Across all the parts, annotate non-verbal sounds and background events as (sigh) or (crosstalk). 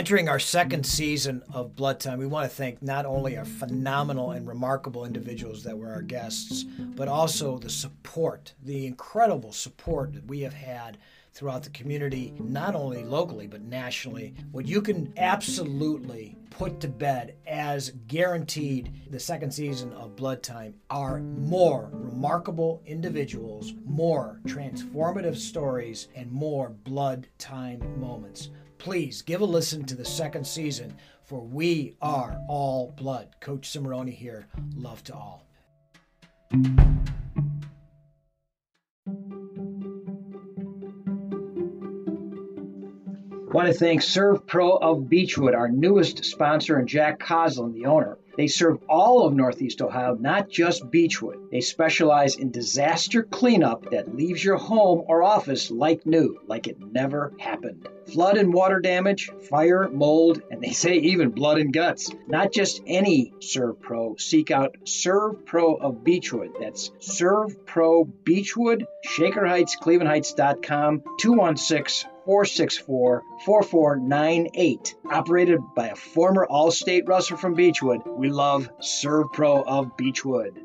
Entering our second season of Blood Time, we want to thank not only our phenomenal and remarkable individuals that were our guests, but also the support, the incredible support that we have had throughout the community, not only locally, but nationally. What you can absolutely put to bed as guaranteed the second season of Blood Time are more remarkable individuals, more transformative stories, and more Blood Time moments please give a listen to the second season for We Are All Blood. Coach Cimoroni here. Love to all. I want to thank ServPro of Beechwood, our newest sponsor, and Jack Coslin, the owner. They serve all of Northeast Ohio, not just Beechwood. They specialize in disaster cleanup that leaves your home or office like new, like it never happened. Flood and water damage, fire, mold, and they say even blood and guts. Not just any ServPro. Seek out ServPro of Beechwood. That's ServPro Beechwood, Shaker Heights, ClevelandHeights.com, 216 464 4498. Operated by a former All State wrestler from Beechwood, we love ServPro of Beechwood.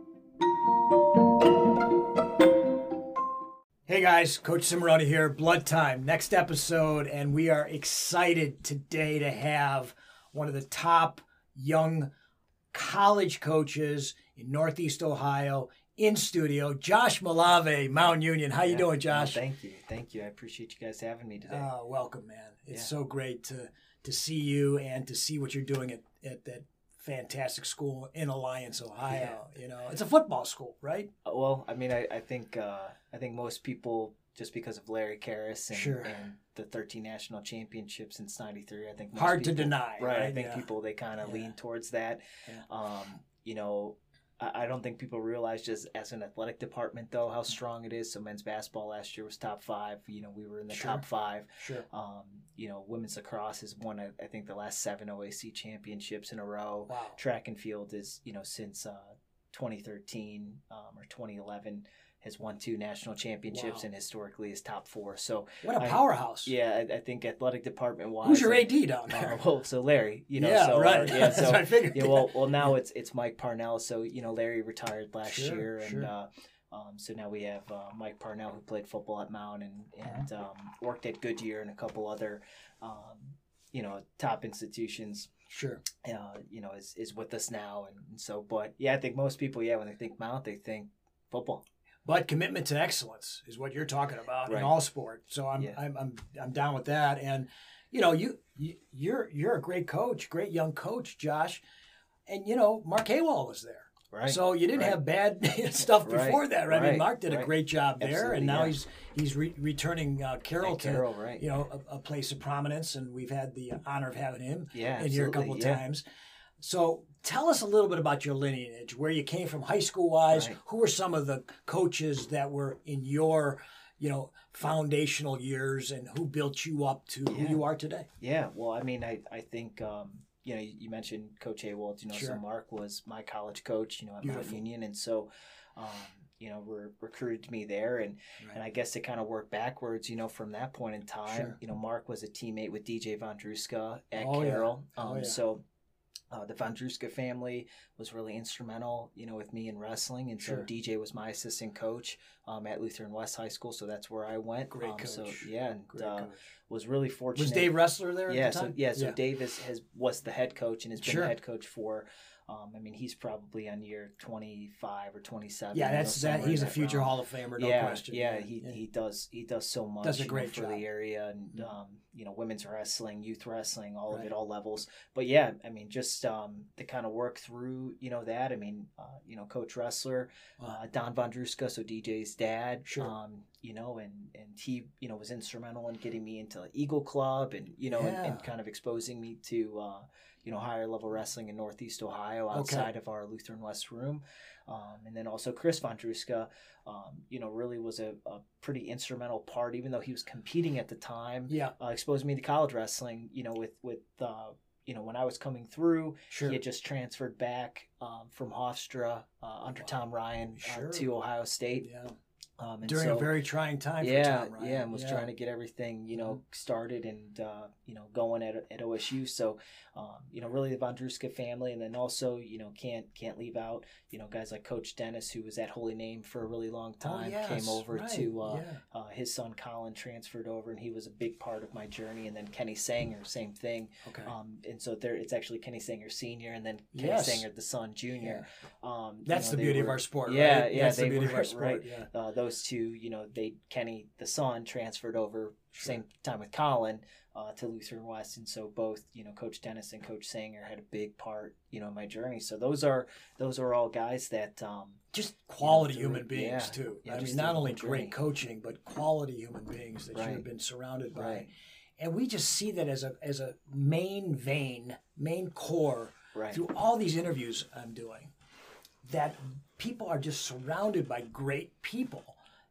Hey guys, Coach Cimoroni here, Blood Time, next episode, and we are excited today to have one of the top young college coaches in Northeast Ohio in studio, Josh Malave, Mount Union. How you Yeah. doing, Josh? Well, thank you, thank you. I appreciate you guys having me today. Uh, welcome, man. It's Yeah. so great to to see you and to see what you're doing at, at that fantastic school in Alliance, Ohio. You know, it's a football school, right? Uh, well, I mean, I, I think uh, I think most people just because of Larry Kehres and, Sure. and the 13 national championships since '93, I think most Hard to deny, Right, I think Yeah. people they kind of Yeah. lean towards that. Yeah. Um, you know. I don't think people realize just as an athletic department though how strong it is. So men's basketball last year was top five. You know we were in the Sure. top five. Sure. Um, you know women's lacrosse has won I, I think the last seven OAC championships in a row. Wow. track and field is you know since uh, 2013 um, or 2011 has won two national championships Wow. and historically is top four so What a powerhouse. yeah i, I think athletic department wise Who's your AD down there? uh, (laughs) well so larry you know yeah, so uh, right. yeah (laughs) That's so I figured. yeah, well, well, now it's it's Mike Parnell. So you know, Larry retired last Sure, year, and sure. uh, um, so now we have uh, Mike Parnell who played football at Mount and and Uh-huh. um, worked at Goodyear and a couple other, um, you know, top institutions. sure. Uh, you know, is is with us now, and, and so. But yeah, I think most people, yeah, when they think Mount, they think football. But commitment to excellence is what you're talking about in all sport. So I'm, Yeah. I'm I'm I'm down with that. And you know, you, you you're you're a great coach, great young coach, Josh. And you know, Mark Haywall was there. Right. So you didn't right. have bad (laughs) stuff Right, before that, right? I mean, Mark did a great job there, Absolutely, and now yeah. he's he's re- returning uh, Carroll to right? you know a, a place of prominence, and we've had the honor of having him yeah, in here a couple yeah. times. So tell us a little bit about your lineage, where you came from, high school wise. Right. Who were some of the coaches that were in your, you know, foundational years, and who built you up to Yeah. who you are today? Yeah, well, I mean, I, I think, um, you know, you, mentioned Coach Haywald, you know, Sure. so Mark was my college coach, you know, at Mount Union. And so, um, you know, re- recruited me there. And, and I guess to kind of work backwards, you know, from that point in time, Sure. you know, Mark was a teammate with DJ Vondruska at Oh, yeah. Carroll. Oh, Um, yeah. So, uh, the Vondruska family was really instrumental, you know, with me in wrestling. And Sure. so DJ was my assistant coach um, at Lutheran West High School. So that's where I went. Great um, So, coach. yeah, and uh, coach. was really fortunate Was Dave Wrestler there at yeah, the so yeah, so Dave is, has was the head coach and has been Sure. the head coach for. Um, I mean, he's probably on year twenty five or twenty seven. yeah, that's that. He's a future Hall of Famer, no yeah, question. Yeah, he, he does he does so much. Does a you great for job. the area and Mhm. um, you know women's wrestling, youth wrestling, all Right. of it, all levels. But yeah, I mean, just um, to kind of work through you know that. I mean, uh, you know, Coach Wrestler, Wow. uh, Don Vondruska, so DJ's dad. Sure. Um, you know, and and he you know was instrumental in getting me into Eagle Club and you know and, and kind of exposing me to uh, you know higher level wrestling in Northeast Ohio Okay. outside of our Lutheran West room. Um, and then also Chris Vondruska, um, you know, really was a, a pretty instrumental part, even though he was competing at the time, yeah, uh, exposed me to college wrestling, you know, with, with, uh, you know, when I was coming through, sure. he had just transferred back um, from Hofstra uh, under Wow. Tom Ryan Sure. uh, to Ohio State. yeah, Um, During so, a very trying time yeah, for Tom Ryan. yeah, and was trying to get everything you know started and uh, you know going at at OSU. So um, you know really the Vondruska family, and then also you know can't can't leave out you know guys like Coach Dennis, who was at Holy Name for a really long Oh, time, yes, came over right, to uh, yeah. uh, his son Colin transferred over, and he was a big part of my journey. And then Kenny Sanger, same thing. Okay. Um, and so there, it's actually Kenny Sanger Senior, and then Kenny Yes. Sanger the son Junior. Um, you That's know, the beauty of our sport, Yeah, right? yeah, That's the beauty were of our (laughs) sport, yeah. Those two, you know, they Kenny the son transferred over Sure. same time with Colin uh, to Lutheran West, and so both, you know, Coach Dennis and Coach Sanger had a big part, you know, in my journey. So those are those are all guys that um, Just quality through- human beings yeah, too. yeah, I mean, not only journey. great coaching, but quality human beings that you have been surrounded by. Right. And we just see that as a as a main vein, main core right, through all these interviews I'm doing. That people are just surrounded by great people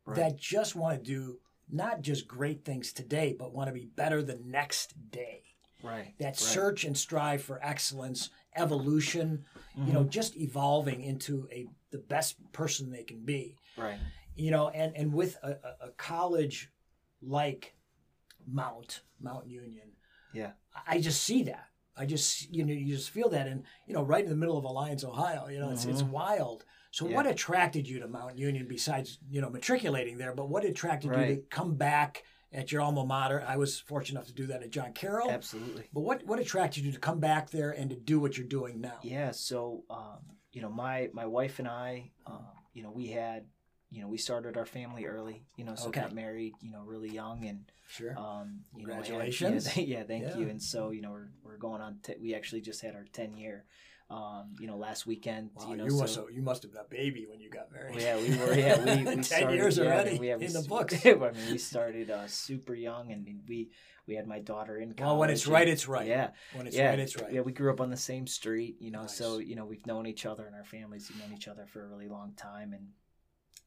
Right. that just want to do not just great things today, but want to be better the next day. right, that right. search and strive for excellence, evolution, you know, mm-hmm. just evolving into a the best person they can be. right, You know, and and with a, a- a college like Mount Mount Union, yeah, I just see that. I just you know you just feel that, and you know, right in the middle of Alliance, Ohio, you know, it's it's mm-hmm. wild. So, Yeah. what attracted you to Mount Union besides you know matriculating there? But what attracted you to come back at your alma mater? I was fortunate enough to do that at John Carroll. absolutely. But what what attracted you to come back there and to do what you're doing now? Yeah, so um, you know, my my wife and I, um, you know, we had, you know, we started our family early. You know, so Okay. got married, you know, really young, and Sure. um, you know, (laughs) Congratulations. yeah, yeah, thank Yeah. you. And so, you know, we're, we're going on. T- we actually just had our ten year, um, you know, last weekend. Wow, you you, know, must so, have, you must have been a baby when you got married. yeah, we were. Yeah, we, we (laughs) ten started, years yeah, already we have- in the (laughs) books. (laughs) I mean, we started uh, super young, and we we had my daughter in college. Well, when it's and- right, it's right. Yeah, When it's yeah, right, it's right. Yeah, we grew up on the same street, you know, Nice. so you know we've known each other and our families have known each other for a really long time. And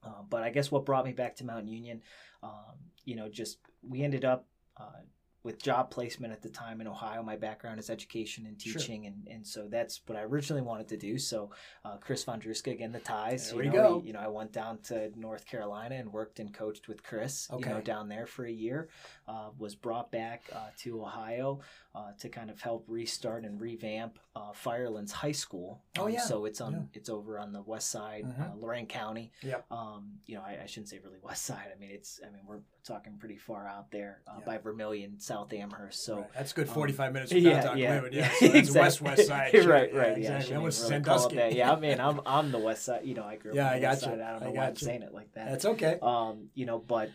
uh, but I guess what brought me back to Mount Union, um, you know, just we ended up uh, with job placement at the time in Ohio. My background is education and Sure. teaching, and, and so that's what I originally wanted to do. So uh, Chris Vondruska, again, the ties. There you we know, go. he- you know, I went down to North Carolina and worked and coached with Chris. You know, Okay. down there for a year. Uh, was brought back uh, to Ohio uh, to kind of help restart and revamp uh, Firelands High School. Oh, Um, yeah. So it's on Yeah. it's over on the west side, Mhm. uh, Lorain County. Yep. Um, you know, I, I shouldn't say really west side. I mean, it's I mean we're talking pretty far out there uh, Yeah. by Vermilion, South Amherst. So. Right. That's good. um, Forty-five minutes from (laughs) Yeah, downtown yeah, Cleveland. Yeah, (laughs) so that's west west (laughs) side. Right, right, yeah. Exactly. That was even really Sandusky. that. Yeah, I mean, I'm I'm the west side. You know, I grew up Yeah, on I the west gotcha. side. I don't I know why I'm saying it like that That's okay. um, you know, but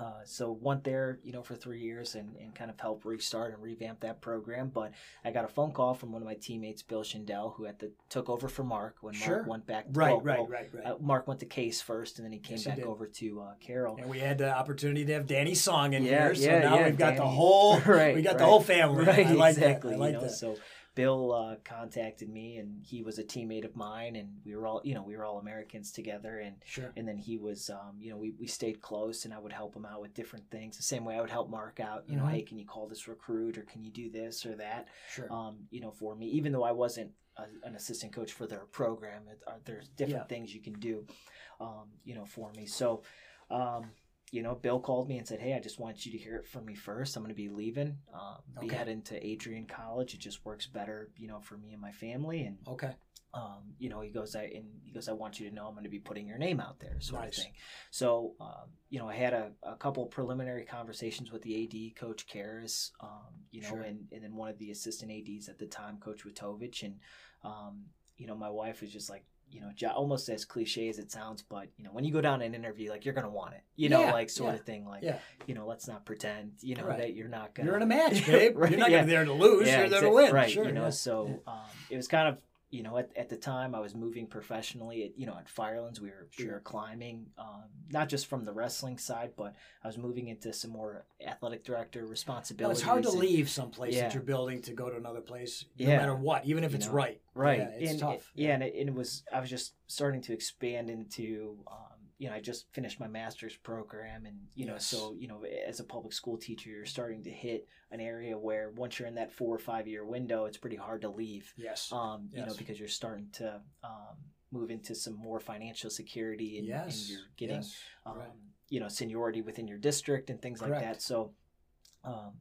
uh, so went there, you know, for three years and, and kind of helped restart and revamp that program. But I got a phone call from one of my teammates, Bill Schindel, who had to took over for Mark when Sure. Mark went back. Right, well, right, well, right, right. Uh, Mark went to Case first, and then he came Yes, back did. over to uh, Carroll. And we had the opportunity to have Danny Song in Yeah, here, so yeah, now yeah, we've got the whole (laughs) Right, we got the whole family. Right, I like exactly. that. I like you know, that. so Bill uh, contacted me, and he was a teammate of mine, and we were all, you know, we were all Americans together, and Sure. and then he was um, you know we, we stayed close and i would help him out with different things the same way i would help mark out you know Mhm. hey can you call this recruit or can you do this or that Sure. um, you know for me even though i wasn't a, an assistant coach for their program it, uh, there's different Yeah. things you can do um, you know for me so um, you know bill called me and said hey i just want you to hear it from me first i'm going to be leaving um, be Okay. heading to adrian college it just works better you know for me and my family and Okay. um, you know, he goes, I and he goes, I want you to know I'm going to be putting your name out there, sort Nice. of thing. So, um, you know, I had a, a couple preliminary conversations with the AD, Coach Kehres, um, you know, Sure. and, and then one of the assistant ADs at the time, Coach Witovich, and um, you know, my wife was just like, you know, almost as cliche as it sounds, but you know, when you go down an interview, like you're going to want it, you know, Yeah, like sort yeah, of thing, like, Yeah. you know, let's not pretend, you know, Right. that you're not. To. You're in a match, (laughs) babe. Right, You're not yeah gonna be there to lose. You're there to win. Right. Sure. you know, so um, it was kind of you know at, at the time I was moving professionally. At, you know, at Firelands we were we were climbing, um, not just from the wrestling side, but I was moving into some more athletic director Well, responsibilities. it's hard to and- leave someplace Yeah. that you're building to go to another place, no Yeah. matter what, even if You it's know, right. Right. Yeah, it's and, tough. Yeah, and it, and it was I was just starting to expand into um, you know, I just finished my master's program and you know, Yes. so, you know, as a public school teacher, you're starting to hit an area where once you're in that 4 or 5 year window, it's pretty hard to leave. Yes. Um, you know, because you're starting to um, move into some more financial security and, yes. and you're getting yes. um, right. you know seniority within your district and things like that so um,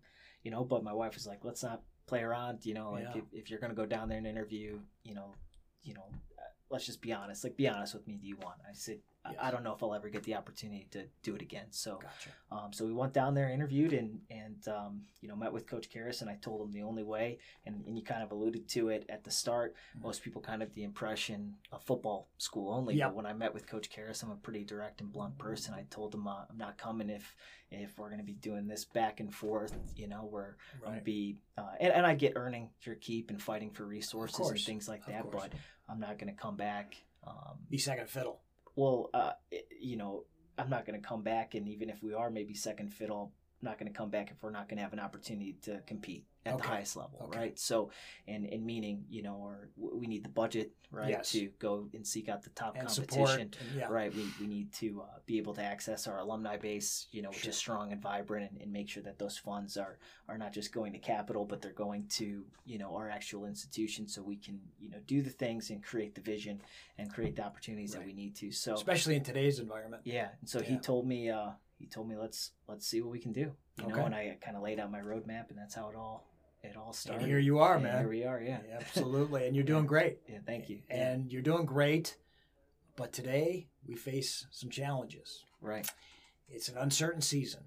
you know but my wife was like let's not play around you know like Yeah. if, if you're going to go down there and interview you know you know uh, let's just be honest like be honest with me do you want i said Yes. I don't know if I'll ever get the opportunity to do it again. So, Gotcha. um, so we went down there, interviewed, and and um, you know met with Coach Kehres, and I told him the only way, and, and you kind of alluded to it at the start. Mhm. Most people kind of the impression of football school only. Yep. But when I met with Coach Kehres, I'm a pretty direct and blunt person. I told him uh, I'm not coming if if we're going to be doing this back and forth. You know, where I'm gonna be uh, and, and I get earning your keep and fighting for resources and things like Of that, course. but I'm not going to come back. Um, Be second fiddle. Well, uh, you know, I'm not going to come back, and even if we are maybe second fiddle, not going to come back if we're not going to have an opportunity to compete at the highest level, Okay. right? So, and and meaning, you know, or we need the budget, right, Yes. to go and seek out the top And competition. yeah. Right, we, we need to uh, be able to access our alumni base, you know, which Sure. is strong and vibrant, and, and make sure that those funds are are not just going to capital, but they're going to you know our actual institution, so we can you know do the things and create the vision and create the opportunities that we need to. So Especially in today's environment. yeah, and so he told me uh, he told me let's let's see what we can do, you know, and I kind of laid out my roadmap, and that's how it all it all started. And here you are, And man. Here we are, yeah, Absolutely. And you're (laughs) doing great. yeah. Thank you. Yeah, And you're doing great. But today we face some challenges. right, It's an uncertain season.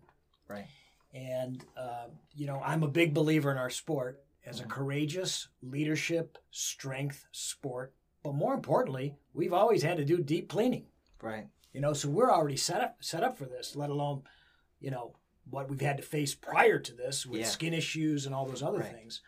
right, And, uh, you know, I'm a big believer in our sport as a Mhm. courageous leadership, strength sport. But more importantly, we've always had to do deep cleaning. right. You know, so we're already set up set up for this, let alone, you know, what we've had to face prior to this with Yeah. skin issues and all those other Right. things.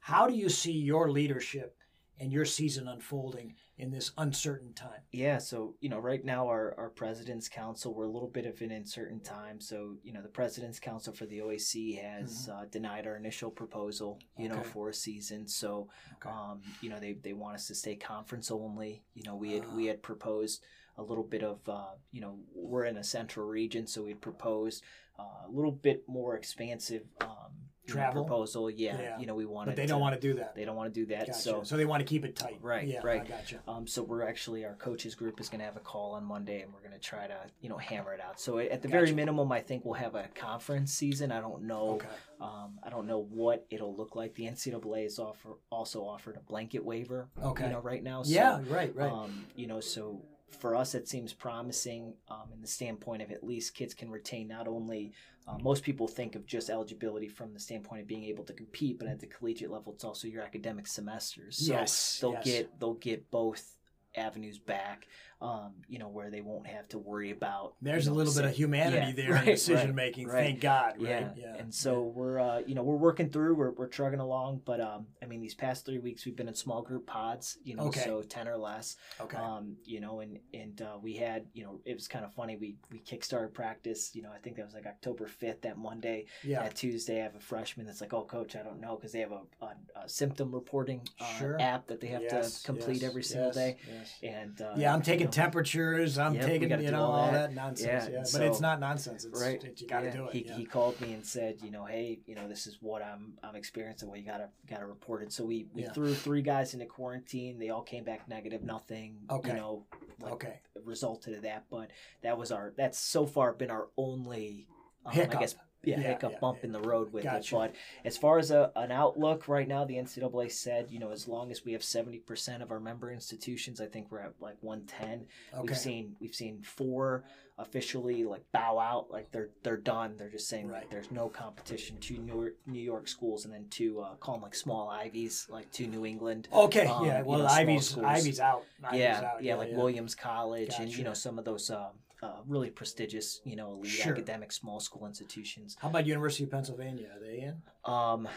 How do you see your leadership and your season unfolding in this uncertain time? Yeah, so you know, right now our, our president's council we're a little bit of an uncertain time. So you know, the president's council for the OAC has uh, denied our initial proposal, you know, Mm-hmm. For a season. So Okay. um, you know, they, they want us to stay conference only. You know, we had we Ah. had proposed a little bit of uh, you know we're in a central region, so we had proposed uh, a little bit more expansive um, you know, Travel? proposal. Yeah, Yeah. you know, we want. but they don't to- want to do that. They don't want to do that. Gotcha. So So, they want to keep it tight. Right, Yeah, right. I gotcha. um, so we're actually our coaches group is going to have a call on Monday, and we're going to try to you know hammer it out. So at the very minimum, I think we'll have a conference season. I don't know. Okay. Um, I don't know what it'll look like. The NCAA is offer also offered a blanket waiver. Okay. You know, right now. So, yeah, right, right. Um, you know, so for us, it seems promising um, in the standpoint of at least kids can retain not only. Uh, most people think of just eligibility from the standpoint of being able to compete, but at the collegiate level, it's also your academic semesters. So yes. they'll yes. get they'll get both avenues back. Um, you know, where they won't have to worry about. There's you a know, little bit of humanity yeah, there right, in decision making. right. Thank God. Right? Yeah. Yeah. and so we're uh, you know we're working through we're, we're trugging along but um i mean these past three weeks we've been in small group pods you know Okay. so 10 or less okay. um you know and and uh, we had you know it was kind of funny we we kickstarted practice you know i think that was like october 5th that monday yeah. that tuesday i have a freshman that's like oh coach i don't know because they have a, a, a symptom reporting uh, Sure. app that they have Yes, to complete yes, every single yes, day yes. and uh, Yeah, I'm taking know, temperatures. I'm Yep, taking you know all all that. that, nonsense. Yeah, but it's not nonsense. It's right it- you got to do it. He, he called me and said, you know, hey, you know, this is what I'm I'm experiencing. Well, you gotta gotta report it. So we, we threw three guys into quarantine. They all came back negative. Nothing, Okay. you know, like okay. resulted of that. But that was our that's so far been our only um, I guess yeah, hiccup yeah, bump yeah. in the road with Gotcha. it. But as far as a, an outlook right now, the NCAA said, you know, as long as we have seventy percent of our member institutions, I think we're at like one ten. Okay. We've seen we've seen four officially like bow out, like they're they're done. They're just saying Right. like there's no competition. Two New York, New York schools, and then two uh, call them like small Ivies, like two New England. Okay. um, yeah. you Well, know, small Ivy's out. Ivy's yeah, out. yeah, like Williams College, and you know some of those um, uh, really prestigious, you know, elite Sure. academic small school institutions. How about University of Pennsylvania? Are they in? Um,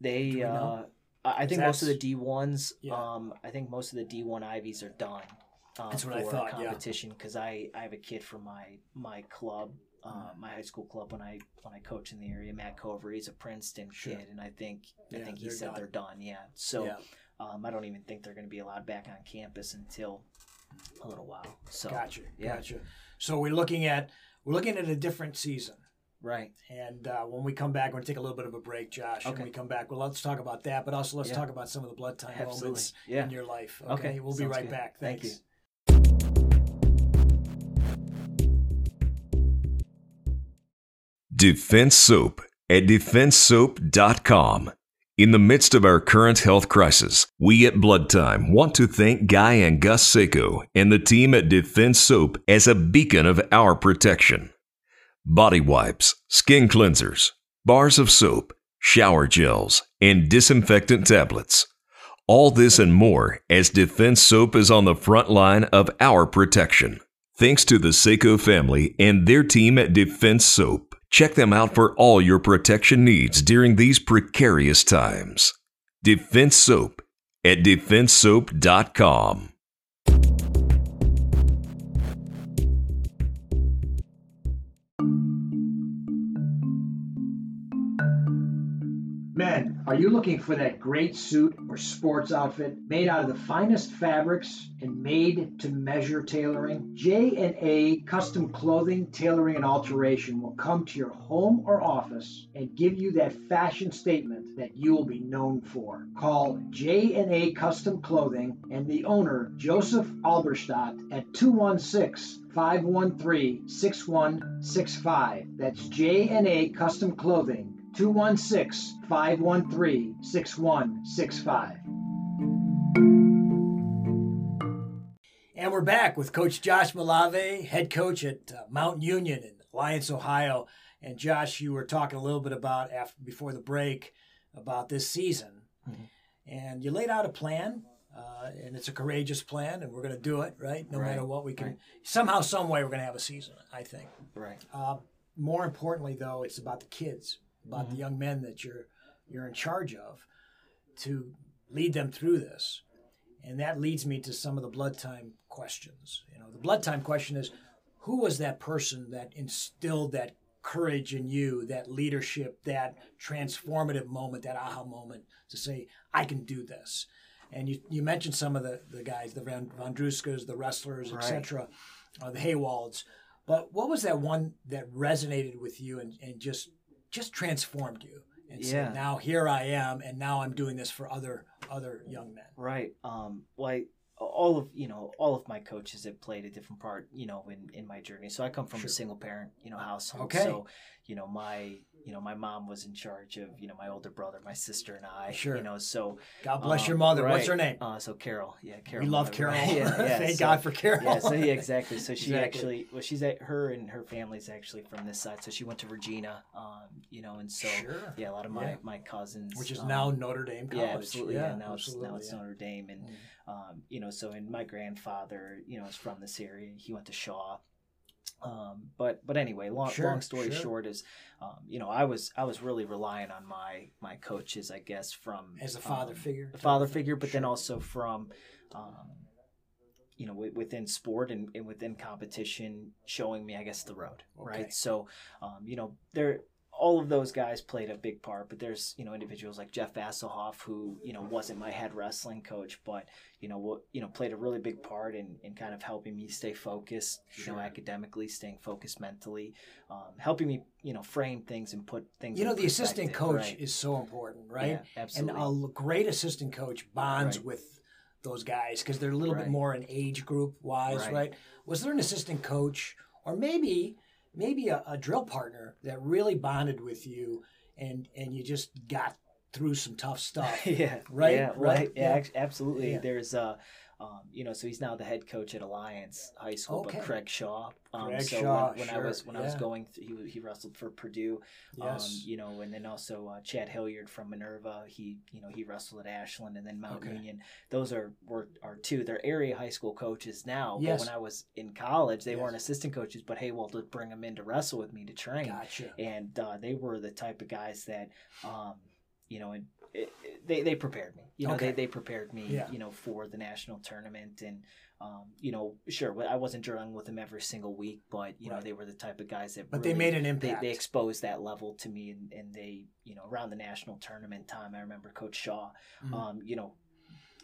they, uh? I think most of the D ones, Yeah. um, I think most of the D one Ivies are done. Um, That's what I thought, yeah. competition because I, I have a kid from my my club, uh, Mhm. my high school club when I when I coach in the area. Matt Cover, he's a Princeton Sure. kid, and I think I think he said done. they're done. Yeah, so yeah. um, I don't even think they're going to be allowed back on campus until a little while. So Gotcha. yeah. Gotcha. So we're looking at we're looking at a different season. right, And uh, when we come back, we're going to take a little bit of a break, Josh. Okay. When we come back, well, let's talk about that, but also let's Yeah. talk about some of the blood time Absolutely. moments Yeah. in your life. Okay. Okay. We'll be right good. back. Thank Thanks. you. Defense Soap at defensesoap.com. In the midst of our current health crisis, we at Blood Time want to thank Guy and Gus Seiko and the team at Defense Soap as a beacon of our protection. Body wipes, skin cleansers, bars of soap, shower gels, and disinfectant tablets. All this and more as Defense Soap is on the front line of our protection. Thanks to the Seiko family and their team at Defense Soap. Check them out for all your protection needs during these precarious times. Defense Soap at defensesoap.com. Men, are you looking for that great suit or sports outfit made out of the finest fabrics and made to measure tailoring? J&A Custom Clothing, Tailoring and Alteration will come to your home or office and give you that fashion statement that you will be known for. Call J&A Custom Clothing and the owner, Joseph Alberstadt at 216 513 6165. That's J&A Custom Clothing. 216 513 6165. And we're back with Coach Josh Malave, head coach at uh, Mount Union in Alliance, Ohio. And Josh, you were talking a little bit about after before the break about this season, Mhm. and you laid out a plan, uh, and it's a courageous plan, and we're going to do it, right? No Right, matter what, we can right. somehow, some way, we're going to have a season. I think. Right. Uh, more importantly, though, it's about the kids, about the Mhm. young men that you're you're in charge of, to lead them through this, and that leads me to some of the blood time questions. You know, the blood time question is, who was that person that instilled that courage in you, that leadership, that transformative moment, that aha moment to say, I can do this. And you, you mentioned some of the, the guys, the Van, Vondruskas, the wrestlers, Right. etc., uh, the Haywalds. But what was that one that resonated with you and, and just just transformed you? And Yeah. said, now here I am, and now I'm doing this for other other young men. Right. Um, I, all of you know, all of my coaches have played a different part, you know, in, in my journey. So I come from Sure. a single parent, you know, household. Okay. So, you know, my you know, my mom was in charge of, you know, my older brother, my sister, and I. Sure. You know, so God bless um, your mother. What's her name? Uh, so Carol. Yeah, Carol. we love Carol. right? Yeah, (laughs) yeah. Thank so- God for Carol. Yeah, so yeah, exactly. So (laughs) she Exactly. actually, well, she's at her and her family's actually from this side. So she went to Regina, um, you know, and so Sure. yeah, a lot of my Yeah. my cousins, Which is um, now Notre Dame College. yeah, absolutely. Yeah, now absolutely, it's now it's. Notre Dame, and Mm. um, you know, so and my grandfather, you know, is from this area. He went to Shaw. Um, but but anyway, long Sure, long story sure. short is, um, you know, I was I was really relying on my my coaches, I guess, from As a father um, figure. a father figure, but then also from, um, you know, wi- within sport and, and within competition, showing me, I guess, the road, Okay. right? So, um, you know, there, all of those guys played a big part, but there's, you know, individuals like Jeff Vasselhoff, who, you know, wasn't my head wrestling coach, but, you know, what, you know, played a really big part in, in kind of helping me stay focused, you know, academically, staying focused mentally, um, helping me, you know, frame things and put things You know, the assistant coach right? is so important, right? Yeah, and a great assistant coach bonds Right. with those guys because they're a little bit more in age group wise, right. Right. Was there an assistant coach or maybe maybe a, a drill partner that really bonded with you and and you just got through some tough stuff? (laughs) yeah, Right, yeah, right, right, yeah. yeah, absolutely. Yeah. There's uh, um, you know, so he's now the head coach at Alliance High School, Okay. but Craig Shaw. Um, Craig so Shaw, when, when I was when I was going, through, he he wrestled for Purdue. Yes. Um, you know, and then also uh, Chad Hilliard from Minerva. He you know he wrestled at Ashland and then Mount Okay. Union. Those are were are two. They're area high school coaches now. Yes. But when I was in college, they Yes. weren't assistant coaches, but hey, well, to bring them in to wrestle with me to train gotcha. and uh, they were the type of guys that, um, you know, and it, it- they they prepared me. You know, Okay. they they prepared me. Yeah. You know, for the national tournament, and um, you know, sure, I wasn't drilling with them every single week, but you know, they were the type of guys that. But they made an impact. they exposed that level to me, and, and they, you know, around the national tournament time, I remember Coach Shaw, Mhm. um, you know,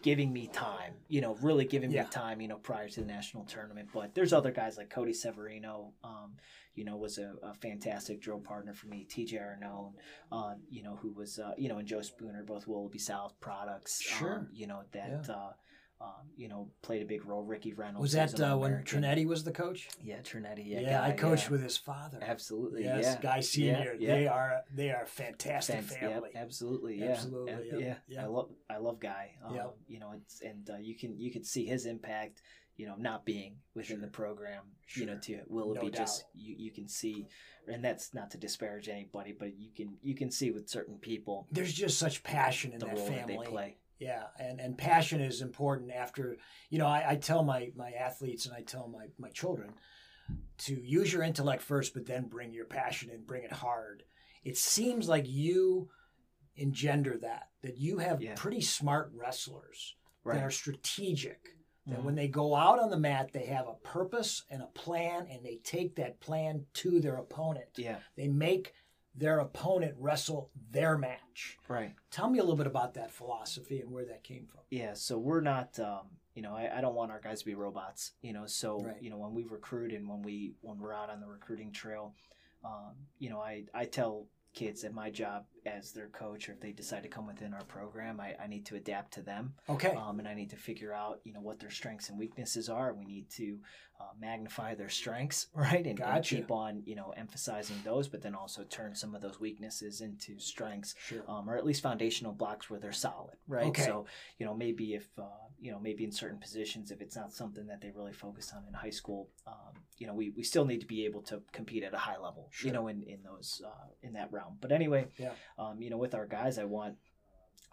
giving me time, you know, really giving Yeah. me time, you know, prior to the national tournament. But there's other guys like Cody Severino, um, you know, was a, a fantastic drill partner for me. TJ Arnone, um, you know, who was, uh, you know, and Joe Spooner, both Willoughby South products. Sure. Um, you know, that, uh, um, you know, played a big role. Ricky Reynolds Was that uh, when. Trinetti was the coach? Yeah, Trinetti. Yeah, Yeah, I coached yeah. with his father. Absolutely. Yes, yeah. Guy Senior. Yeah, They are they are fantastic Fans- yep, family. absolutely, yeah, Absolutely, yeah. yep. I love, I love Guy. Um, Yep. You know, it's and uh, you can you can see his impact. You know, not being within Sure. the program. You know, Sure. to Willoughby, No just you you can see, and that's not to disparage anybody, but you can you can see with certain people There's just such passion in the that role that family. they play. Yeah, and, and passion is important after, you know, I, I tell my, my athletes and I tell my, my children to use your intellect first, but then bring your passion and bring it hard. It seems like you engender that, that you have Yeah. pretty smart wrestlers Right. that are strategic. That Mhm. when they go out on the mat, they have a purpose and a plan, and they take that plan to their opponent. Yeah. They make their opponent wrestle their match. Right. Tell me a little bit about that philosophy and where that came from. Yeah, so we're not, um, you know, I, I don't want our guys to be robots, you know. So Right. you know, when we recruit and when we when we're out on the recruiting trail, um, you know, I I tell kids at my job as their coach, or if they decide to come within our program, I, I need to adapt to them, Okay. um, and I need to figure out, you know, what their strengths and weaknesses are. We need to uh, magnify their strengths, (laughs) right, and, and keep on, you know, emphasizing those, but then also turn some of those weaknesses into strengths sure. um, or at least foundational blocks where they're solid, right? Okay. So you know maybe if uh, you know maybe in certain positions if it's not something that they really focus on in high school, um, you know we, we still need to be able to compete at a high level, Sure. you know in in those uh, in that realm. But anyway, Yeah. um, you know with our guys, I want.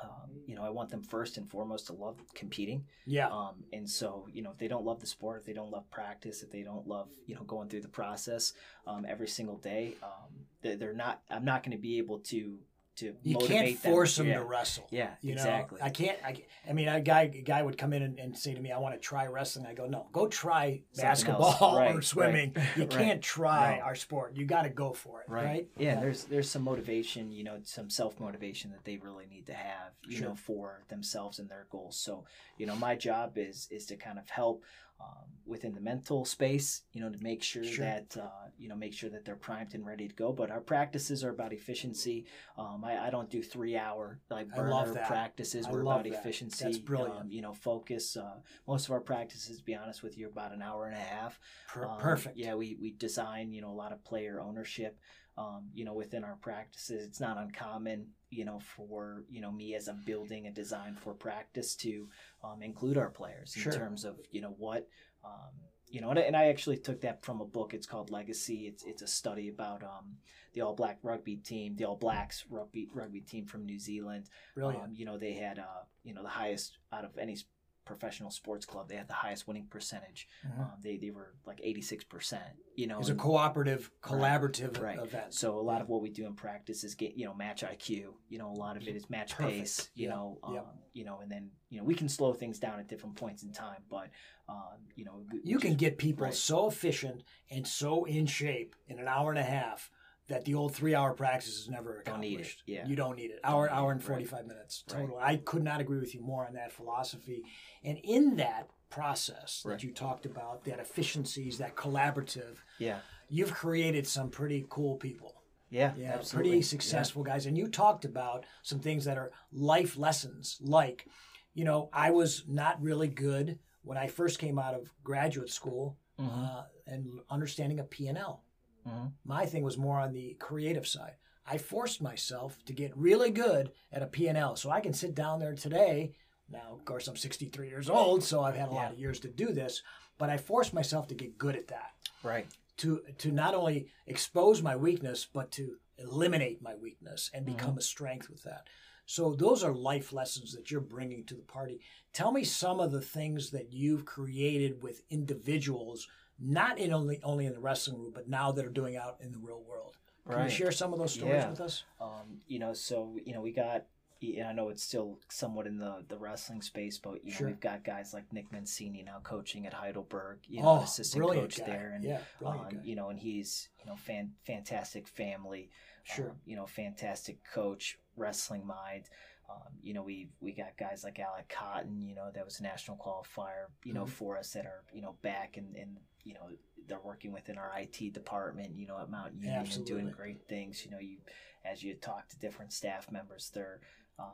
Um, you know, I want them first and foremost to love competing. yeah. Um, and so, you know, if they don't love the sport, if they don't love practice, if they don't love, you know, going through the process um, every single day, um, they're, they're not. I'm not going to be able to to you motivate can't force them, yeah. to wrestle. Yeah, You know, exactly. I can't. I, I mean, a guy a guy would come in and, and say to me, "I want to try wrestling." I go, "No, go try Something basketball else. (laughs) or swimming. right, You right. can't try our sport. You got to go for it, right?" Yeah, there's there's some motivation, you know, some self motivation that they really need to have, you Sure. know, for themselves and their goals. So, you know, my job is is to kind of help um, within the mental space, you know, to make sure, Sure. that uh, you know make sure that they're primed and ready to go. But our practices are about efficiency. Um, I, I don't do three hour like I love burner practices. I We're love about that. efficiency. That's brilliant. Um, you know, focus. Uh, most of our practices, to be honest with you, are about an hour and a half. Per- Um, perfect. Yeah, we, we design, you know, a lot of player ownership, um, you know, within our practices. It's not uncommon, you know, for, you know, me as I'm building a design for practice to um, include our players in Sure. terms of, you know, what, um, you know, and, I- and I actually took that from a book. It's called Legacy. It's, it's a study about um, the All Black rugby team, the All Blacks rugby, rugby team from New Zealand. Brilliant. Um, you know, they had, uh, you know, the highest out of any professional sports club. They had the highest winning percentage. Mhm. Um, they, they were like 86%, you know. It's a cooperative, collaborative right. event. So a lot of what we do in practice is get, you know, match IQ, you know, a lot of it is match Perfect. pace, you Yeah. know, um, Yep. you know, and then, you know, we can slow things down at different points in time, but, um, you know, we you can just- get people right. so efficient and so in shape in an hour and a half that the old three-hour practice is never Don't accomplished. yeah. you don't need it. Hour, need hour and right. forty-five minutes Right. I could not agree with you more on that philosophy. And in that process Right. that you talked about, that efficiencies, that collaborative, yeah, you've created some pretty cool people. yeah, Yeah, absolutely. pretty successful guys. And you talked about some things that are life lessons, like, you know, I was not really good when I first came out of graduate school Yeah. Mhm. uh, and understanding a P&L. Mhm. My thing was more on the creative side. I forced myself to get really good at a P&L. So I can sit down there today. Now, of course, I'm 63 years old, so I've had a lot of years to do this, but I forced myself to get good at that Right. to to not only expose my weakness but to eliminate my weakness and Mm-hmm. become a strength with that so those are life lessons that you're bringing to the party tell me some of the things that you've created with individuals not in only only in the wrestling room but now that are doing out in the real world can Right. you share some of those stories Yeah. with us Um, you know, so you know, we got. And I know it's still somewhat in the, the wrestling space, but you know we've got guys like Nick Mancini now coaching at Heidelberg, you know, an assistant Oh, coach guy. there, and yeah um, you know, and he's you know fan, fantastic family, Sure. um, you know, fantastic coach, wrestling mind. Um, you know, we we got guys like Alec Cotton, you know, that was a national qualifier, you know, Mhm. for us that are you know back and and you know they're working within our IT department, you know, at Mount Union and doing great things. You know, you as you talk to different staff members, they're um,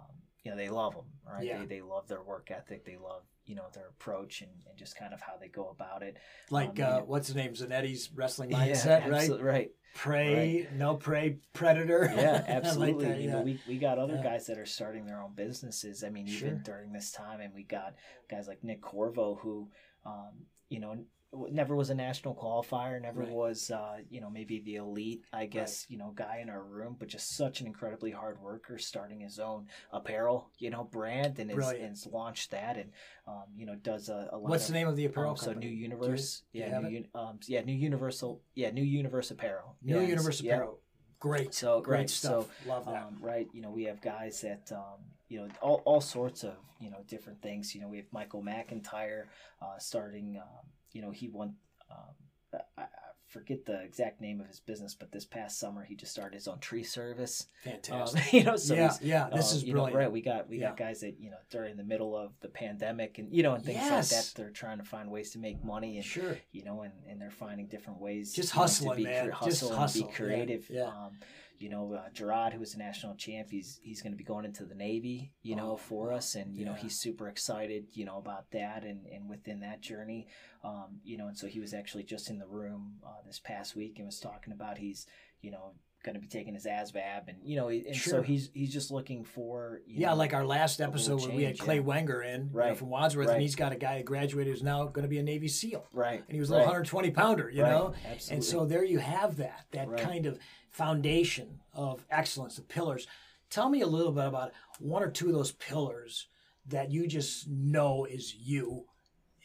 you know they love them, right? Yeah. They, they love their work ethic. They love you know their approach and, and just kind of how they go about it. Like Um, uh, yeah. what's his name? Zanetti's wrestling (laughs) Yeah, mindset, right? absolute- right? Prey, no prey, predator. Yeah, (laughs) I like absolutely. that, you know, we, we got other Yeah. guys that are starting their own businesses. I mean, Sure. even during this time, and we got guys like Nick Corvo, who, um, you know, never was a national qualifier, never Right. was, uh, you know, maybe the elite, I guess, you know, guy in our room, but just such an incredibly hard worker, starting his own apparel, you know, brand, and has, and has launched that, and um, you know, does a, a lot. What's of, the name of the um, apparel so? New Universe, you yeah, new? Um, yeah, New Universal, yeah, New Universe Apparel, New Yeah, Universe yeah. Apparel. Great. So Great right, stuff. So Love that. um, right, you know, we have guys that um, you know all, all sorts of you know different things. You know, we have Michael McIntyre uh, starting. Um, you know, he won. Um, I, I forget the exact name of his business, but this past summer he just started his own tree service. Um, Fantastic. (laughs) you know, so yeah, yeah. This um, is you know, brilliant. right. We got we Yeah. got guys that you know during the middle of the pandemic and you know and things like that. They're trying to find ways to make money and Sure. you know, and, and they're finding different ways Just you know, hustling, to be man. cre- Just hustle and hustle. be Yeah, creative. yeah. Um, you know, uh, Gerard, who was a national champ, he's he's going to be going into the Navy, you know, Oh, for us, and you know he's super excited, you know, about that, and and within that journey, um, you know, and so he was actually just in the room uh, this past week and was talking about he's, you know, going to be taking his ASVAB, and you know, and Sure. so he's he's just looking for, you Yeah, know, like our last episode where we had Clay yeah. Wenger in you know, Right, from Wadsworth, right. and he's got a guy who graduated who's now going to be a Navy SEAL. right, And he was a little right, 120 pounder, you right, know? absolutely. And so there you have that, that Right. kind of foundation of excellence, the pillars. Tell me a little bit about one or two of those pillars that you just know is you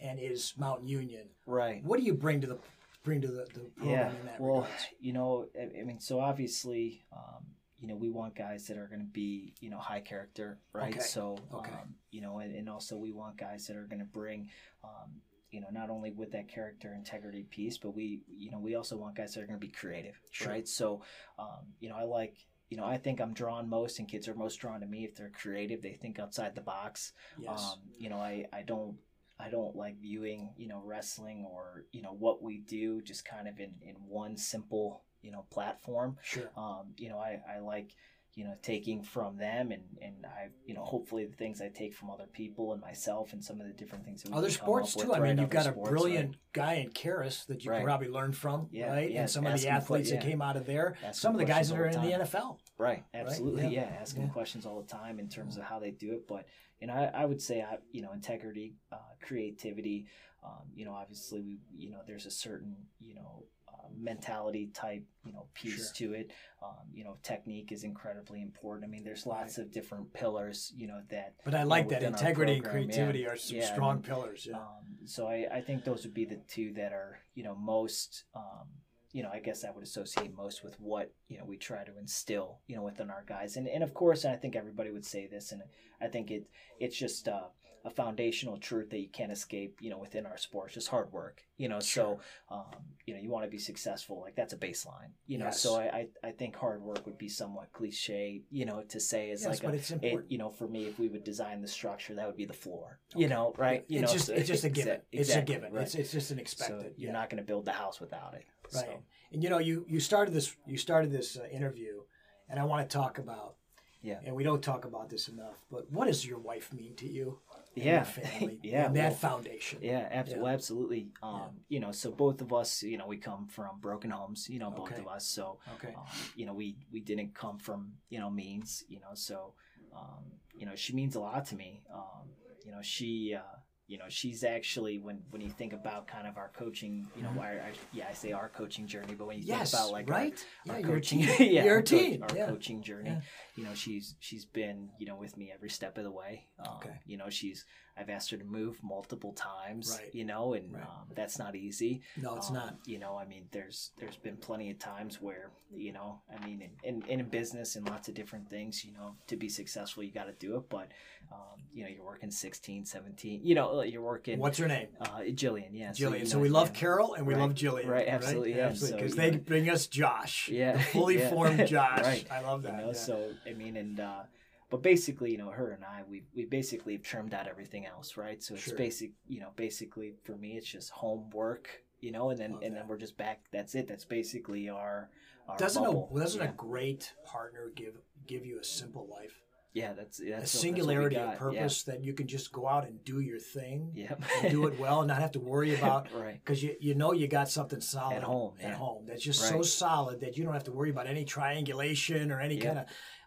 and is Mount Union. right. What do you bring to the bring to the, the program yeah in that well regards? you know I, I mean so obviously um, you know we want guys that are going to be you know high character right Okay, so okay. um, you know and, and also we want guys that are going to bring um, you know not only with that character integrity piece but we you know we also want guys that are going to be creative Sure. right so um, you know i like you know i think i'm drawn most and kids are most drawn to me if they're creative they think outside the box Yes. um, you know, I, I don't I don't like viewing, you know, wrestling or, you know, what we do just kind of in, in one simple, you know, platform. sure. Um, you know, I, I like, you know, taking from them and, and I, you know, hopefully the things I take from other people and myself and some of the different things that we Other sports up with, too. I mean, right? you've Other got a sports, brilliant right? guy in Kehres that you can probably learn from, Yeah, right? yeah, And some of the athletes that yeah. came out of there, Ask some of the guys that are the in the. NFL. Right, absolutely. Yeah. Yeah, asking questions all the time in terms of how they do it. But you know, I, I would say, I, you know, integrity, uh, creativity. Um, you know, obviously, we, you know, there's a certain, you know, uh, mentality type, you know, piece to it. Um, you know, technique is incredibly important. I mean, there's lots of different pillars, you know, that. But I you know, like that integrity and program, yeah. creativity are some Yeah, I strong mean, pillars. Yeah. um, so I, I think those would be the two that are, you know, most, um, you know, I guess I would associate most with what, you know, we try to instill, you know, within our guys. And, and of course, and I think everybody would say this, and I think it, it's just, uh, a foundational truth that you can't escape, you know, within our sports, just hard work, you know. So, um, you know, you want to be successful, like that's a baseline, you know. Yes. So I, I, I think hard work would be somewhat cliche, you know, to say is yes, like but a, it's it, important. you know, for me, if we would design the structure, that would be the floor, you know, right? You it's know, just so- it's just a (laughs) given. It's a exactly, given. right. It's it's just an So expected. you're yeah. not going to build the house without it. right. So, And you know, you you started this you started this uh, interview, and I want to talk about. Yeah. And we don't talk about this enough, but what does your wife mean to you? Yeah. Family. Yeah, that well, foundation. yeah, abs- Yeah. well, absolutely. Um, You know, so both of us, you know, we come from broken homes. You know, both Okay. of us. So, Okay. um, you know, we we didn't come from you know means. You know, so um, you know, she means a lot to me. Um, you know, she. Uh, you know, she's actually when when you think about kind of our coaching, you know, our, our, yeah, I say our coaching journey, but when you Mm-hmm. Yes. think about like our- right. our, yeah. Your coaching, team. yeah, Your our, team. our yeah. coaching journey. You know, she's she's been you know with me every step of the way. Um, Okay. You know, she's I've asked her to move multiple times. Right. You know, and Right. um, that's not easy. No, it's Um, not. You know, I mean, there's there's been plenty of times where you know, I mean, in, in, in business and lots of different things, you know, to be successful, you got to do it. But um, you know, you're working 16, 17. You know, you're working. What's her name? Uh, Jillian, yeah. Jillian. you So, we love. Carol and we Right. love Jillian. Right, absolutely, yeah. Absolutely. Because you they know- bring us Josh. Yeah, fully (laughs) yeah. formed (laughs) Josh. Right. I love that. you know yeah. so i mean and uh but basically you know her and i we we basically have trimmed out everything else right so it's Sure. basic you know basically for me it's just homework you know and then Love and that. then we're just back that's it that's basically our, our doesn't bubble. a doesn't yeah. a great partner give give you a simple life? Yeah, that's that's a that's singularity got. of purpose that you can just go out and do your thing Yeah. Yep. and do it well and not have to worry (laughs) about right. because you, you know you got something solid At home, at yeah. home that's just so solid that you don't have to worry about any triangulation or any Yeah. kind of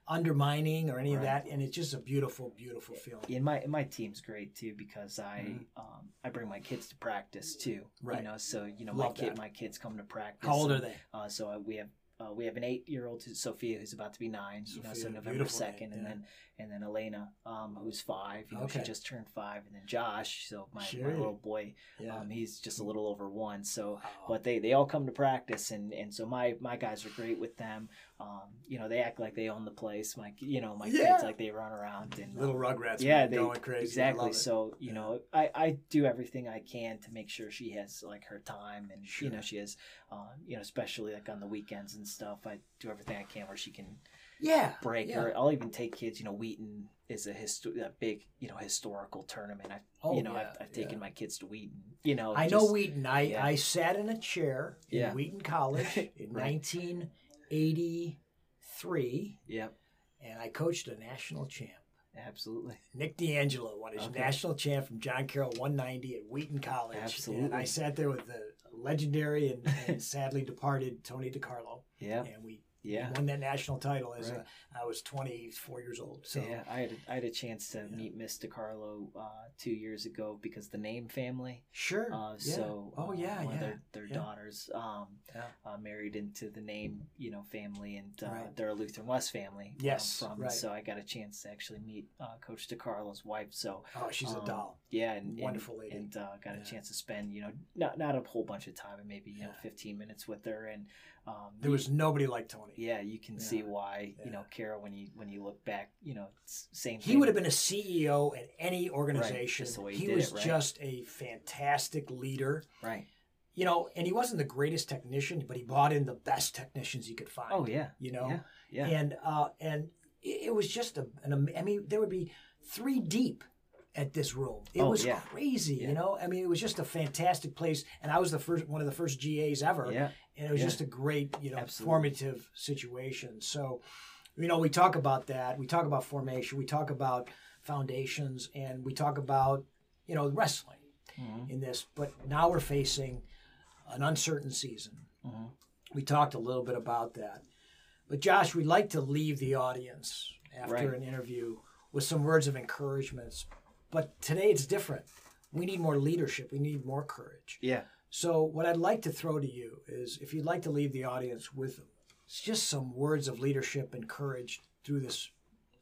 undermining or any of that and it's just a beautiful beautiful feeling And my my team's great too because I Mhm. um, I bring my kids to practice too. Right. You know, so you know Love my kid that. my kids come to practice. how old are they Uh, so I, we have uh, we have an eight year old Sophia who's about to be nine. you know, so Sophia, November second, and yeah. then and then Elena, um, who's five. You know, Okay. she just turned five, and then Josh. So my, Sure. my little boy, yeah um, he's just a little over one. So Wow. but they, they all come to practice and, and so my, my guys are great with them. Um, you know, they act like they own the place. My you know, my Yeah. kids like they run around and little rugrats yeah, they going crazy exactly. So you Yeah. know, I, I do everything I can to make sure she has like her time, and Sure. you know, she has, um, you know, especially like on the weekends and stuff. I do everything I can where she can yeah break. yeah. Or I'll even take kids. You know, Wheaton is a histo- a big you know historical tournament. I Oh, you know yeah, I've, I've taken yeah. my kids to Wheaton. You know, I know Wheaton. I, yeah. I sat in a chair in. Wheaton College (laughs) in Right. 1983, Yep, and I coached a national champ. absolutely. Nick D'Angelo won his Okay. national champ from John Carroll 190 at Wheaton College. Absolutely. And I sat there with the legendary and, and (laughs) sadly departed Tony DeCarlo, Yeah, and we yeah. won that national title as Right. a, I was 24 years old. So yeah, I had a, I had a chance to meet Miss DeCarlo uh, two years ago because the name family. sure. Uh, yeah. So oh uh, yeah, one yeah. their, their yeah. Um, Yeah. uh, married into the name you know family, and uh, Right. they're a Lutheran West family. Yes, I'm from. right. So I got a chance to actually meet uh, Coach DeCarlo's wife. So Oh, she's a um, doll. Yeah, and and- Wonderful lady. and uh, got Yeah. a chance to spend you know not not a whole bunch of time, but maybe you know 15 minutes with her, and um, There you- was nobody like Tony. yeah, you can see Yeah. why you know Kara when you when you look back, you know, same. He thing. would have been a CEO at any organization. way he he was it, right? just a fantastic leader. right. You know, and he wasn't the greatest technician, but he brought in the best technicians he could find. Oh yeah, You know, yeah, yeah. and uh, and it was just a, an. I mean, there would be three deep at this room. It Oh, was yeah. crazy. Yeah. You know, I mean, it was just a fantastic place, and I was the first one of the first GAs ever. yeah, and it was Yeah. just a great you know Absolutely. formative situation so you know we talk about that we talk about formation we talk about foundations and we talk about you know wrestling Mhm. in this but now we're facing an uncertain season Mhm. we talked a little bit about that but josh we'd like to leave the audience after Right. an interview with some words of encouragement but today it's different we need more leadership we need more courage yeah. so, what I'd like to throw to you is if you'd like to leave the audience with just some words of leadership and courage through this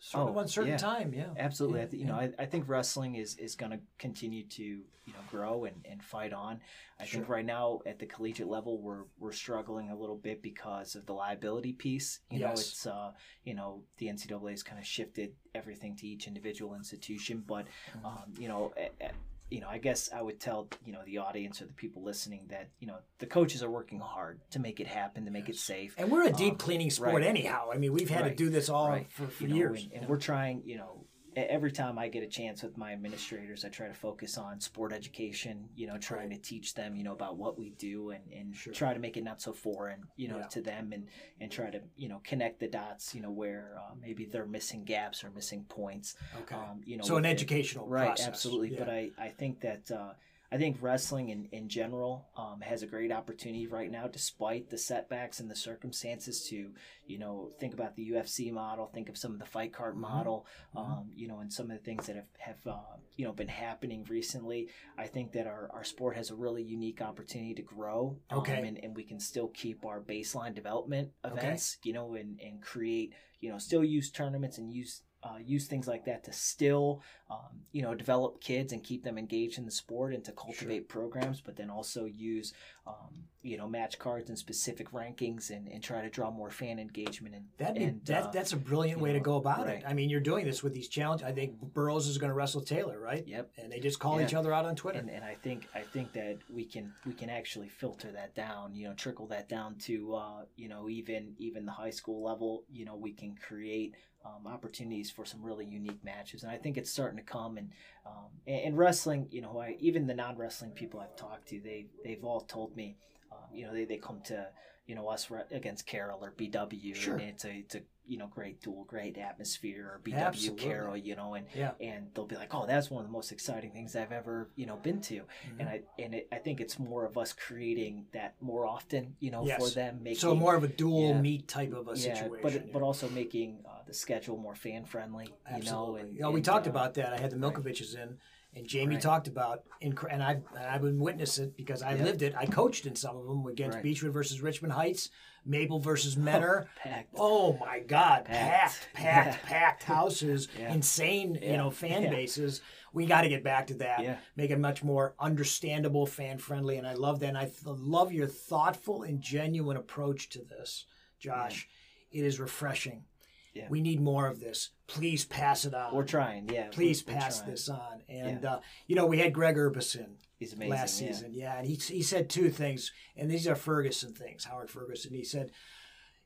sort of Oh, uncertain yeah. time. Yeah. Absolutely. Yeah, I th- you know, I, I think wrestling is, is going to continue to you know grow and, and fight on. I think right now at the collegiate level we're we're struggling a little bit because of the liability piece. You know, Yes. it's uh you know the NCAA has kind of shifted everything to each individual institution, but Mm-hmm. um, you know. a- a- you know, I guess I would tell you know the audience or the people listening that you know the coaches are working hard to make it happen, to make it safe. And we're a deep Um, cleaning sport right. anyhow. I mean, we've had to do this all Right. for, for you know, years. and, and we're trying you know every time i get a chance with my administrators i try to focus on sport education you know trying to teach them you know about what we do and, and Sure. try to make it not so foreign you know Yeah. to them and and try to you know connect the dots you know where uh, maybe they're missing gaps or missing points okay. um, you know so an educational right process. absolutely Yeah. but i i think that uh I think wrestling in, in general um, has a great opportunity right now, despite the setbacks and the circumstances, to you know think about the UFC model, think of some of the fight card Mhm. model, Mhm. um, you know, and some of the things that have have uh, you know been happening recently. I think that our, our sport has a really unique opportunity to grow, um, Okay. and, and we can still keep our baseline development Okay. events, you know, and and create, you know, still use tournaments and use uh, use things like that to still, um, you know, develop kids and keep them engaged in the sport and to cultivate programs, but then also use, um, you know, match cards and specific rankings and, and try to draw more fan engagement and That, and, that uh, that's a brilliant way to go about right. it. I mean, you're doing this with these challenges. I think Burroughs is going to wrestle Taylor, right? Yep. And they just call Yeah. each other out on Twitter. and, and I think I think that we can we can actually filter that down, you know, trickle that down to uh, you know even even the high school level. You know, we can create um, opportunities for some really unique matches, and I think it's starting to come. And um, and, wrestling, you know, I, even the non wrestling people I've talked to, they they've all told me, um, you know, they, they come to you know us re- against Carroll or BW, Sure. and it's a it's a you know great duel, great atmosphere, or BW Absolutely. Carroll, you know, and Yeah. and they'll be like, oh, that's one of the most exciting things I've ever you know been to, Mm-hmm. and I and it, I think it's more of us creating that more often, you know, Yes. for them, making So more of a dual yeah. meet type of a yeah, situation. but yeah. but also making the schedule more fan friendly, you know, and know, we and, talked uh, about that. I had the Milkoviches in, and Jamie Right. talked about, and I and I've been witness it because I Yeah. lived it. I coached in some of them against Right. Beachwood versus Richmond Heights, Maple versus (laughs) Mentor. packed. Oh my God, Packed. packed, (laughs) packed, Yeah. packed houses, (laughs) Yeah. insane, you know, fan Yeah. bases. We got to get back to that. Yeah. Make it much more understandable, fan friendly, and I love that. And I th- love your thoughtful and genuine approach to this, Josh. It is refreshing. Yeah. We need more of this. Please pass it on. We're trying, yeah. Please we're- we're pass this on. And Yeah. uh, you know, we had Greg Urbison He's amazing. last yeah. season. Yeah, and he he said two things, and these are Ferguson things. Howard Ferguson. He said,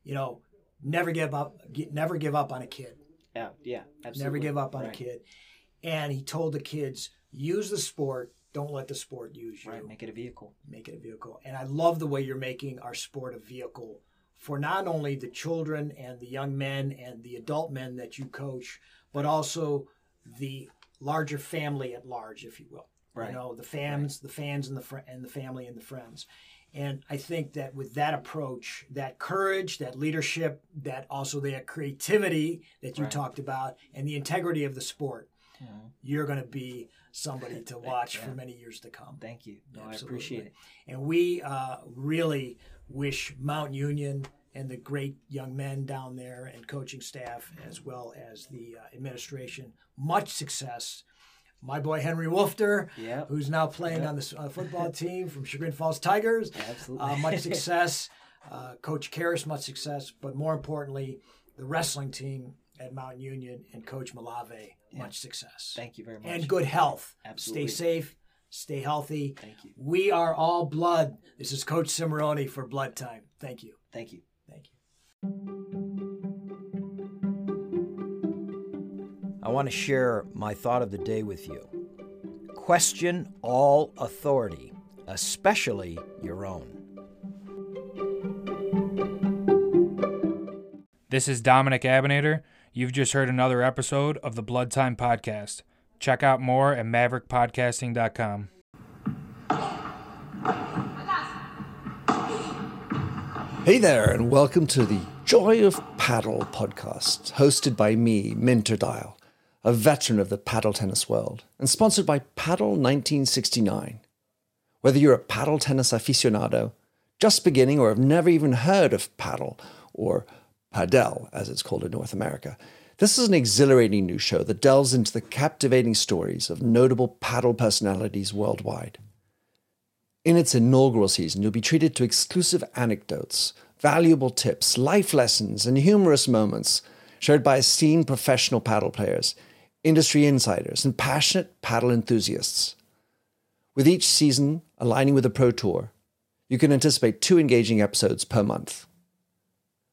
you know, never give up. Get, never give up on a kid. Yeah, yeah, absolutely. Never give up on right. a kid. And he told the kids, use the sport. Don't let the sport use you. Right, make it a vehicle. Make it a vehicle. And I love the way you're making our sport a vehicle for not only the children and the young men and the adult men that you coach, but also the larger family at large, if you will. Right. You know, the fans, the fans, and the fr- and the family and the friends. And I think that with that approach, that courage, that leadership, that also that creativity that you Right. talked about, and the integrity of the sport, Mhm. you're going to be somebody to (laughs) watch for many years to come. Thank you. No, I appreciate it. And we uh, really wish Mount Union and the great young men down there and coaching staff, as well as the uh, administration, much success. My boy Henry Wolfter, Yeah. who's now playing Yeah. on the uh, football team from Chagrin Falls Tigers, Absolutely. uh, much (laughs) success. Uh, Coach Kehres, much success. But more importantly, the wrestling team at Mount Union and Coach Malave, much success. Thank you very much. and good health. Absolutely. Stay safe, stay healthy. Thank you. We are all blood. This is Coach Cimoroni for Blood Time. Thank you. Thank you. Thank you. I want to share my thought of the day with you. Question all authority, especially your own. This is Dominic Abinator. You've just heard another episode of the Blood Time Podcast. Check out more at maverickpodcasting.com. Hey there, and welcome to the Joy of Paddle podcast, hosted by me, Minter Dial, a veteran of the paddle tennis world, and sponsored by Paddle 1969. Whether you're a paddle tennis aficionado, just beginning, or have never even heard of paddle, or padel as it's called in North America, this is an exhilarating new show that delves into the captivating stories of notable paddle personalities worldwide. In its inaugural season, you'll be treated to exclusive anecdotes, valuable tips, life lessons, and humorous moments shared by esteemed professional paddle players, industry insiders, and passionate paddle enthusiasts. With each season aligning with the Pro Tour, you can anticipate two engaging episodes per month.